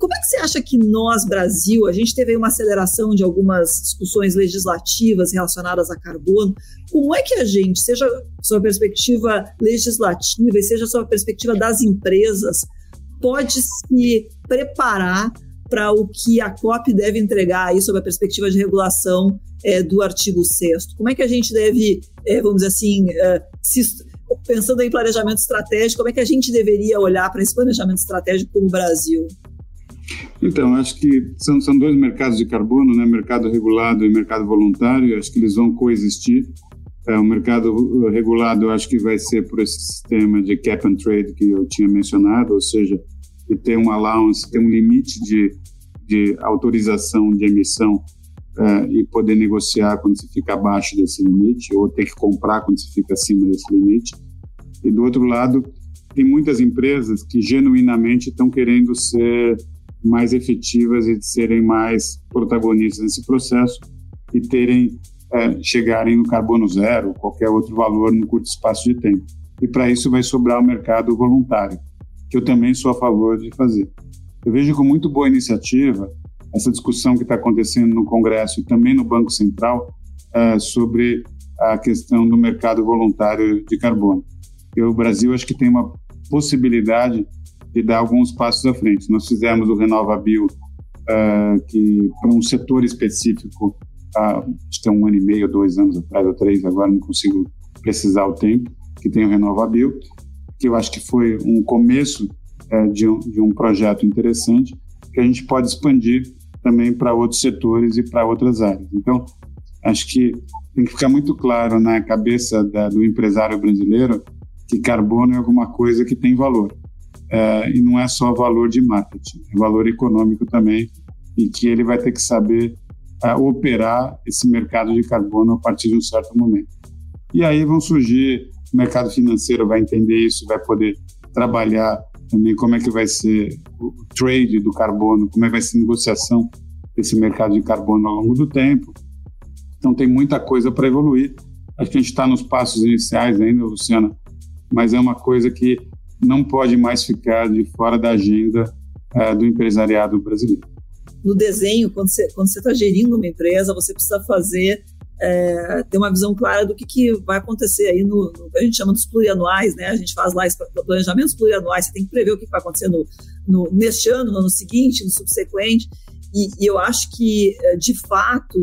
como é que você acha que nós, Brasil, a gente teve uma aceleração de algumas discussões legislativas relacionadas a carbono? Como é que a gente, seja sob a perspectiva legislativa e seja sob a perspectiva das empresas, pode se preparar para o que a COP deve entregar aí sob a perspectiva de regulação é, do artigo 6 Como é que a gente deve, é, vamos dizer assim, é, se, pensando em planejamento estratégico, como é que a gente deveria olhar para esse planejamento estratégico como o Brasil? Então, acho que são, são dois mercados de carbono, né? mercado regulado e mercado voluntário, acho que eles vão coexistir. É, o mercado regulado, eu acho que vai ser por esse sistema de cap and trade que eu tinha mencionado, ou seja, que tem um allowance, tem um limite de, de autorização de emissão é, e poder negociar quando se fica abaixo desse limite, ou ter que comprar quando se fica acima desse limite. E do outro lado, tem muitas empresas que genuinamente estão querendo ser mais efetivas e serem mais protagonistas nesse processo e terem é, chegarem no carbono zero, qualquer outro valor no curto espaço de tempo. E para isso vai sobrar o mercado voluntário, que eu também sou a favor de fazer. Eu vejo com muito boa iniciativa essa discussão que está acontecendo no Congresso e também no Banco Central é, sobre a questão do mercado voluntário de carbono. E o Brasil acho que tem uma possibilidade de dar alguns passos à frente. Nós fizemos o RenovaBio, uh, que para um setor específico, uh, acho que é um ano e meio, dois anos atrás, ou três, agora não consigo precisar o tempo, que tem o RenovaBio, que eu acho que foi um começo uh, de, um, de um projeto interessante, que a gente pode expandir também para outros setores e para outras áreas. Então, acho que tem que ficar muito claro na cabeça da, do empresário brasileiro que carbono é alguma coisa que tem valor. É, e não é só valor de marketing, é valor econômico também, e que ele vai ter que saber é, operar esse mercado de carbono a partir de um certo momento. E aí vão surgir, o mercado financeiro vai entender isso, vai poder trabalhar também como é que vai ser o trade do carbono, como é que vai ser a negociação desse mercado de carbono ao longo do tempo. Então tem muita coisa para evoluir. Acho que a gente está nos passos iniciais ainda, Luciana, mas é uma coisa que não pode mais ficar de fora da agenda uh, do empresariado brasileiro. No desenho, quando você está gerindo uma empresa, você precisa fazer é, ter uma visão clara do que, que vai acontecer aí no, no, a gente chama dos plurianuais, né? A gente faz lá planejamentos plurianuais, você tem que prever o que vai acontecer no, no neste ano, no ano seguinte, no subsequente. E, e, eu acho que, eh, de fato,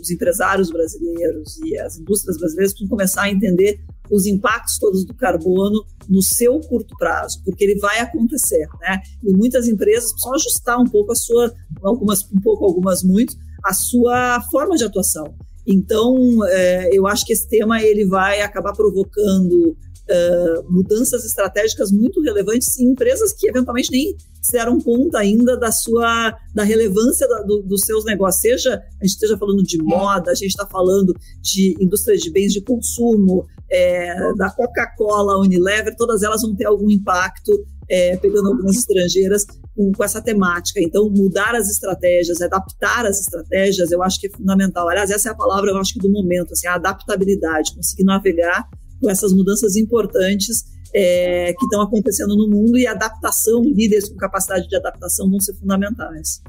os empresários brasileiros e as indústrias brasileiras precisam começar a entender os impactos todos do carbono no seu curto prazo, porque ele vai acontecer, né? E muitas empresas precisam ajustar um pouco a sua, algumas um pouco, algumas muito, a sua forma de atuação. Então, é, eu acho que esse tema ele vai acabar provocando uh, mudanças estratégicas muito relevantes em empresas que eventualmente nem se deram conta ainda da sua da relevância da, do, dos seus negócios. Seja a gente esteja falando de moda, a gente está falando de indústria de bens de consumo, é, da Coca-Cola, Unilever, todas elas vão ter algum impacto, é, pegando algumas estrangeiras, com, com, essa temática. Então, mudar as estratégias, adaptar as estratégias, eu acho que é fundamental. Aliás, essa é a palavra, eu acho que do momento, assim, a adaptabilidade, conseguir navegar com essas mudanças importantes é, que estão acontecendo no mundo e adaptação, líderes com capacidade de adaptação vão ser fundamentais.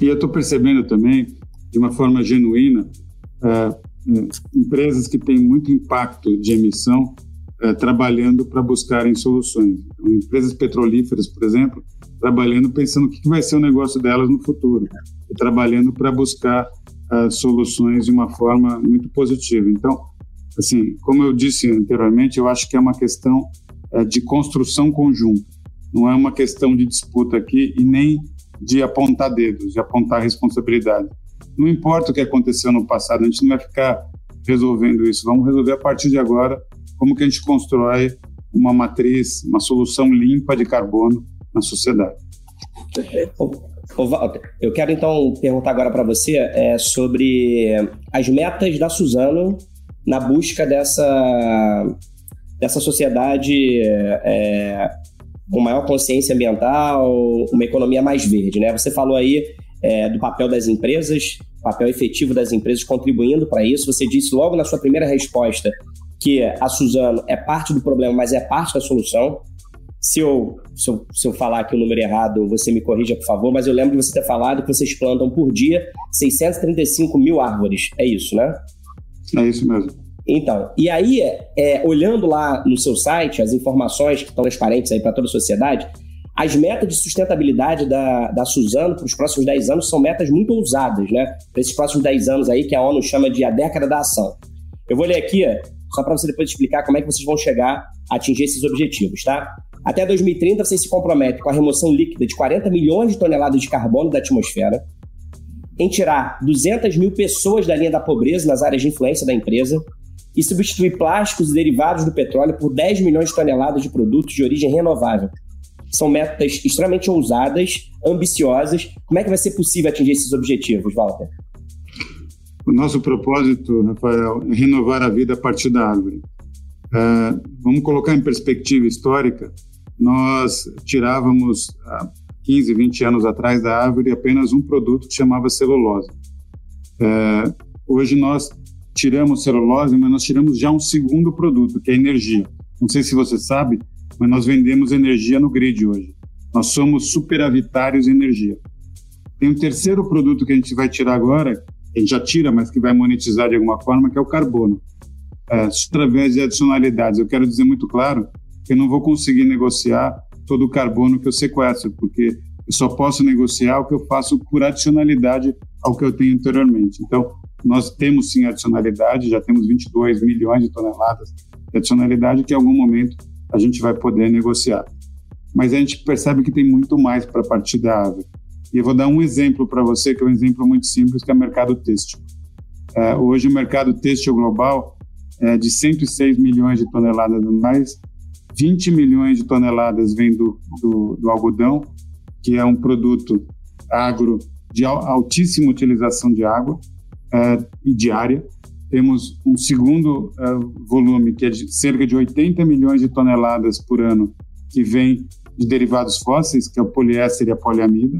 E eu estou percebendo também, de uma forma genuína, é, é, empresas que têm muito impacto de emissão é, trabalhando para buscarem soluções. Então, empresas petrolíferas, por exemplo, trabalhando pensando o que vai ser o negócio delas no futuro e trabalhando para buscar uh, soluções de uma forma muito positiva. Então, assim, como eu disse anteriormente, eu acho que é uma questão uh, de construção conjunta. Não é uma questão de disputa aqui e nem de apontar dedos, de apontar responsabilidade. Não importa o que aconteceu no passado, a gente não vai ficar resolvendo isso. Vamos resolver a partir de agora como que a gente constrói uma matriz, uma solução limpa de carbono na sociedade. Ô, Walter, eu quero então perguntar agora para você é, sobre as metas da Suzano na busca dessa, dessa sociedade é, com maior consciência ambiental, uma economia mais verde. Né? Você falou aí é, do papel das empresas, papel efetivo das empresas contribuindo para isso. Você disse logo na sua primeira resposta que a Suzano é parte do problema, mas é parte da solução. Se eu, se eu, se eu falar aqui o número errado, você me corrija, por favor, mas eu lembro de você ter falado que vocês plantam por dia 635 mil árvores. É isso, né? É isso mesmo. Então, e aí, é, olhando lá no seu site, as informações que estão transparentes aí para toda a sociedade, as metas de sustentabilidade da, da Suzano para os próximos 10 anos são metas muito ousadas, né? Para esses próximos 10 anos aí, que a ONU chama de a década da ação. Eu vou ler aqui, só para você depois explicar como é que vocês vão chegar a atingir esses objetivos, tá? Até 2030, você se compromete com a remoção líquida de 40 milhões de toneladas de carbono da atmosfera, em tirar 200 mil pessoas da linha da pobreza nas áreas de influência da empresa e substituir plásticos e derivados do petróleo por 10 milhões de toneladas de produtos de origem renovável. São metas extremamente ousadas, ambiciosas. Como é que vai ser possível atingir esses objetivos, Walter? O nosso propósito, Rafael, é renovar a vida a partir da árvore. Uh, vamos colocar em perspectiva histórica nós tirávamos 15, 20 anos atrás da árvore apenas um produto que chamava celulose. É, hoje nós tiramos celulose, mas nós tiramos já um segundo produto, que é energia. Não sei se você sabe, mas nós vendemos energia no grid hoje. Nós somos superavitários em energia. Tem um terceiro produto que a gente vai tirar agora, a gente já tira, mas que vai monetizar de alguma forma, que é o carbono. É, através de adicionalidades. Eu quero dizer muito claro eu não vou conseguir negociar todo o carbono que eu sequestro, porque eu só posso negociar o que eu faço por adicionalidade ao que eu tenho anteriormente. Então, nós temos sim adicionalidade, já temos 22 milhões de toneladas de adicionalidade que em algum momento a gente vai poder negociar. Mas a gente percebe que tem muito mais para partir da árvore. E eu vou dar um exemplo para você, que é um exemplo muito simples, que é o mercado têxtil. É, hoje o mercado têxtil global é de 106 milhões de toneladas anuais 20 milhões de toneladas vem do, do, do algodão, que é um produto agro de altíssima utilização de água é, e diária. Temos um segundo é, volume, que é de cerca de 80 milhões de toneladas por ano, que vem de derivados fósseis, que é o poliéster e a poliamida.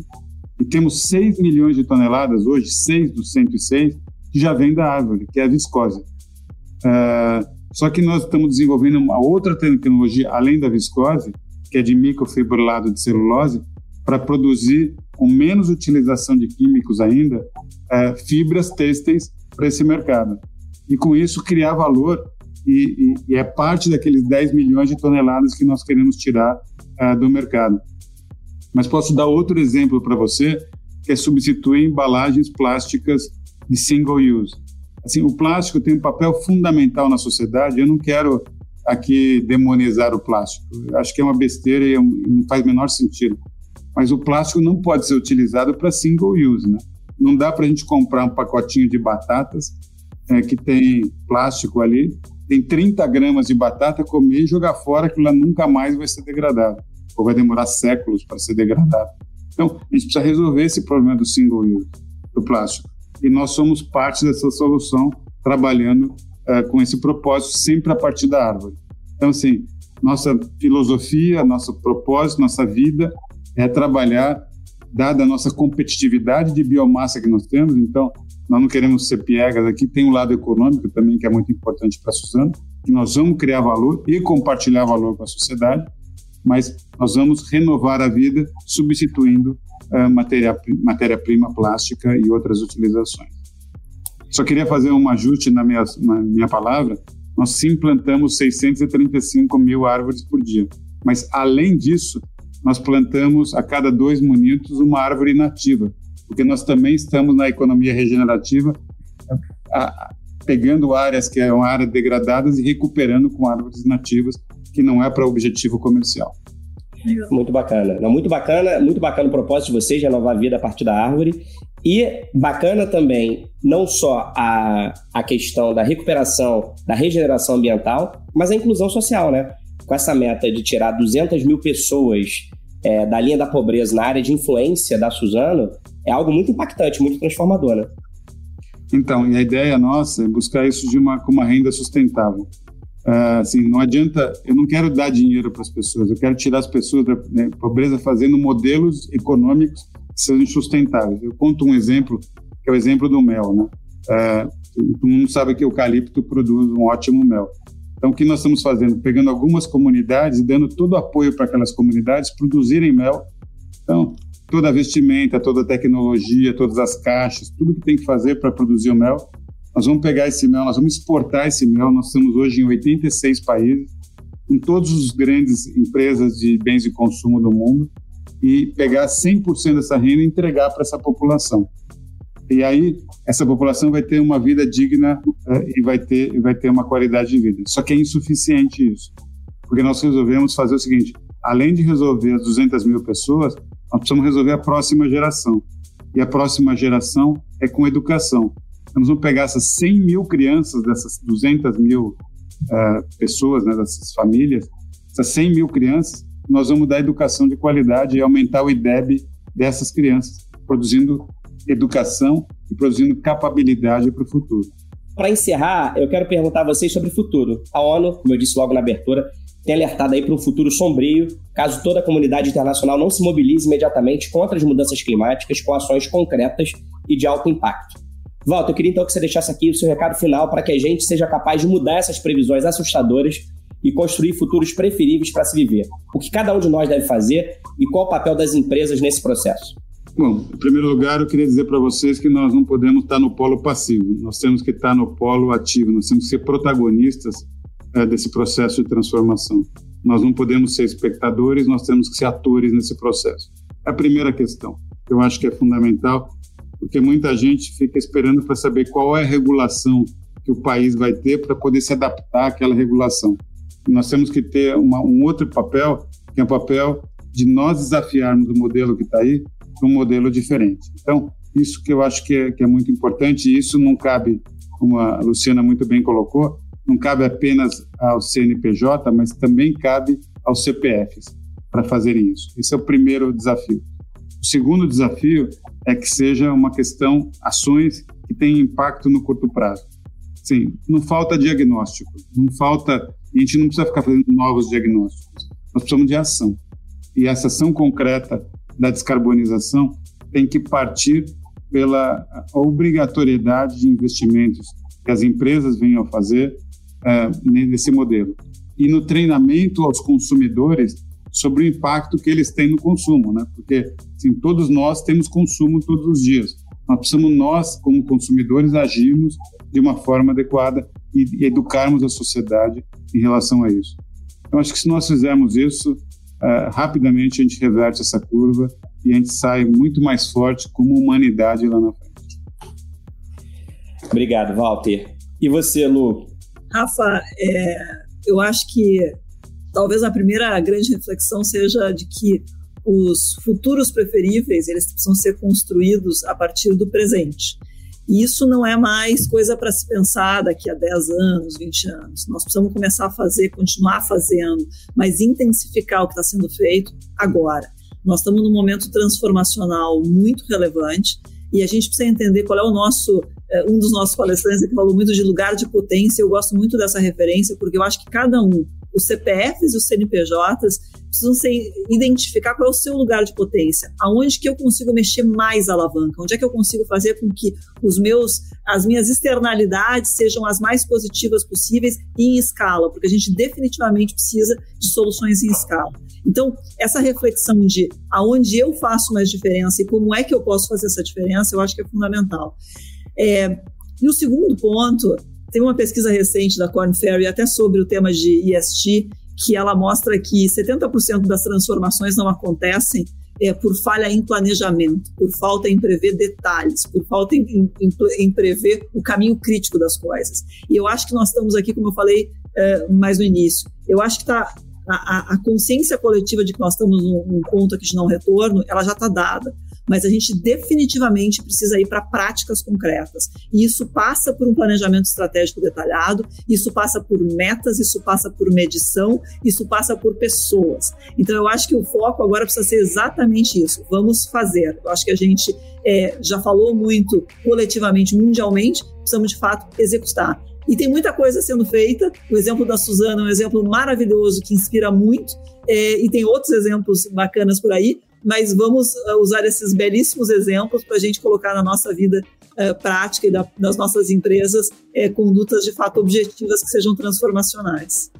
E temos 6 milhões de toneladas, hoje 6 dos 106, que já vem da árvore, que é a viscose. É, só que nós estamos desenvolvendo uma outra tecnologia, além da viscose, que é de microfibrilado de celulose, para produzir, com menos utilização de químicos ainda, é, fibras têxteis para esse mercado. E com isso criar valor, e, e, e, é parte daqueles 10 milhões de toneladas que nós queremos tirar é, do mercado. Mas posso dar outro exemplo para você, que é substituir embalagens plásticas de single use assim, o plástico tem um papel fundamental na sociedade. Eu não quero aqui demonizar o plástico. Acho que é uma besteira e não faz menor sentido. Mas o plástico não pode ser utilizado para single use, né? Não dá para a gente comprar um pacotinho de batatas é, que tem plástico ali, tem 30 gramas de batata, comer e jogar fora, aquilo lá nunca mais vai ser degradado, ou vai demorar séculos para ser degradado. Então, a gente precisa resolver esse problema do single use, do plástico. E nós somos parte dessa solução, trabalhando uh, com esse propósito, sempre a partir da árvore. Então, assim, nossa filosofia, nosso propósito, nossa vida é trabalhar, dada a nossa competitividade de biomassa que nós temos, então, nós não queremos ser piegas aqui, tem um lado econômico também que é muito importante para a Suzana, que nós vamos criar valor e compartilhar valor com a sociedade, mas nós vamos renovar a vida substituindo matéria-prima matéria plástica e outras utilizações. Só queria fazer um ajuste na minha, na minha palavra. Nós sim plantamos 635 mil árvores por dia, mas além disso, nós plantamos a cada dois minutos uma árvore nativa, porque nós também estamos na economia regenerativa, a, pegando áreas que eram áreas degradadas e recuperando com árvores nativas que não é para objetivo comercial. Muito bacana. Não, muito bacana, muito bacana o propósito de vocês, renovar a vida a partir da árvore. E bacana também, não só a, a questão da recuperação, da regeneração ambiental, mas a inclusão social, né? Com essa meta de tirar 200 mil pessoas é, da linha da pobreza na área de influência da Suzano, é algo muito impactante, muito transformador, né? Então, e a ideia nossa é buscar isso de uma, com uma renda sustentável. Uh, assim, não adianta, eu não quero dar dinheiro para as pessoas, eu quero tirar as pessoas da né, pobreza fazendo modelos econômicos que sejam sustentáveis. Eu conto um exemplo, que é o exemplo do mel, né? Uh, todo mundo sabe que o eucalipto produz um ótimo mel. Então, o que nós estamos fazendo? Pegando algumas comunidades e dando todo o apoio para aquelas comunidades produzirem mel. Então, toda a vestimenta, toda a tecnologia, todas as caixas, tudo que tem que fazer para produzir o mel, nós vamos pegar esse mel, nós vamos exportar esse mel. Nós estamos hoje em 86 países, com todas as grandes empresas de bens de consumo do mundo, e pegar 100% dessa renda e entregar para essa população. E aí essa população vai ter uma vida digna uh, e vai ter vai ter uma qualidade de vida. Só que é insuficiente isso, porque nós resolvemos fazer o seguinte: além de resolver as 200 mil pessoas, nós precisamos resolver a próxima geração. E a próxima geração é com educação. Nós vamos pegar essas 100 mil crianças, dessas 200 mil uh, pessoas, né, dessas famílias, essas 100 mil crianças, nós vamos dar educação de qualidade e aumentar o IDEB dessas crianças, produzindo educação e produzindo capabilidade para o futuro. Para encerrar, eu quero perguntar a vocês sobre o futuro. A ONU, como eu disse logo na abertura, tem alertado aí para um futuro sombrio, caso toda a comunidade internacional não se mobilize imediatamente contra as mudanças climáticas com ações concretas e de alto impacto. Walter, eu queria então que você deixasse aqui o seu recado final para que a gente seja capaz de mudar essas previsões assustadoras e construir futuros preferíveis para se viver. O que cada um de nós deve fazer e qual o papel das empresas nesse processo? Bom, em primeiro lugar, eu queria dizer para vocês que nós não podemos estar no polo passivo, nós temos que estar no polo ativo, nós temos que ser protagonistas é, desse processo de transformação. Nós não podemos ser espectadores, nós temos que ser atores nesse processo. A primeira questão, eu acho que é fundamental, porque muita gente fica esperando para saber qual é a regulação que o país vai ter para poder se adaptar àquela regulação. Nós temos que ter uma, um outro papel, que é o papel de nós desafiarmos o modelo que está aí para um modelo diferente. Então, isso que eu acho que é, que é muito importante, e isso não cabe, como a Luciana muito bem colocou, não cabe apenas ao CNPJ, mas também cabe aos CPFs para fazerem isso. Esse é o primeiro desafio. O segundo desafio é que seja uma questão, ações que tenham impacto no curto prazo. Sim, não falta diagnóstico, não falta, a gente não precisa ficar fazendo novos diagnósticos, nós precisamos de ação. E essa ação concreta da descarbonização tem que partir pela obrigatoriedade de investimentos que as empresas venham a fazer é, nesse modelo. E no treinamento aos consumidores sobre o impacto que eles têm no consumo, né? Porque assim, todos nós temos consumo todos os dias. Nós precisamos nós, como consumidores, agirmos de uma forma adequada e, e educarmos a sociedade em relação a isso. Então, acho que se nós fizermos isso, uh, rapidamente a gente reverte essa curva e a gente sai muito mais forte como humanidade lá na frente. Obrigado, Walter. E você, Lu? Rafa, é, eu acho que talvez a primeira grande reflexão seja de que os futuros preferíveis eles precisam ser construídos a partir do presente. E isso não é mais coisa para se pensar daqui a 10 anos, 20 anos. Nós precisamos começar a fazer, continuar fazendo, mas intensificar o que está sendo feito agora. Nós estamos num momento transformacional muito relevante e a gente precisa entender qual é o nosso é, um dos nossos palestrantes que falou muito de lugar de potência. Eu gosto muito dessa referência porque eu acho que cada um os CPFs e os CNPJs precisam ser, identificar qual é o seu lugar de potência, aonde que eu consigo mexer mais a alavanca, onde é que eu consigo fazer com que os meus, as minhas externalidades sejam as mais positivas possíveis em escala, porque a gente definitivamente precisa de soluções em escala. Então, essa reflexão de aonde eu faço mais diferença e como é que eu posso fazer essa diferença, eu acho que é fundamental. É, e o segundo ponto tem uma pesquisa recente da Corn Ferry até sobre o tema de ESG, que ela mostra que 70% das transformações não acontecem é, por falha em planejamento, por falta em prever detalhes, por falta em, em, em, prever o caminho crítico das coisas. E eu acho que nós estamos aqui, como eu falei é, mais no início, eu acho que está a, a, consciência coletiva de que nós estamos num, num ponto aqui de não retorno, ela já está dada mas a gente definitivamente precisa ir para práticas concretas. E isso passa por um planejamento estratégico detalhado, isso passa por metas, isso passa por medição, isso passa por pessoas. Então, eu acho que o foco agora precisa ser exatamente isso. Vamos fazer. Eu acho que a gente é, já falou muito coletivamente, mundialmente, precisamos de fato executar. E tem muita coisa sendo feita. O exemplo da Suzana é um exemplo maravilhoso que inspira muito. É, e tem outros exemplos bacanas por aí mas vamos uh, usar esses belíssimos exemplos para a gente colocar na nossa vida uh, prática e da, nossas empresas uh, condutas de fato objetivas que sejam transformacionais.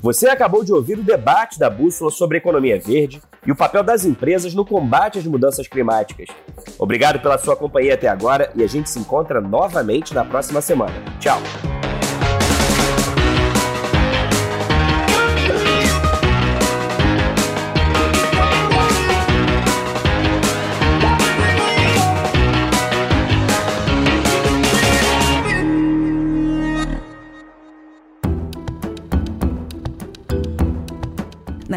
Você acabou de ouvir o debate da Bússola sobre economia verde e o papel das empresas no combate às mudanças climáticas. Obrigado pela sua companhia até agora e a gente se encontra novamente na próxima semana. Tchau!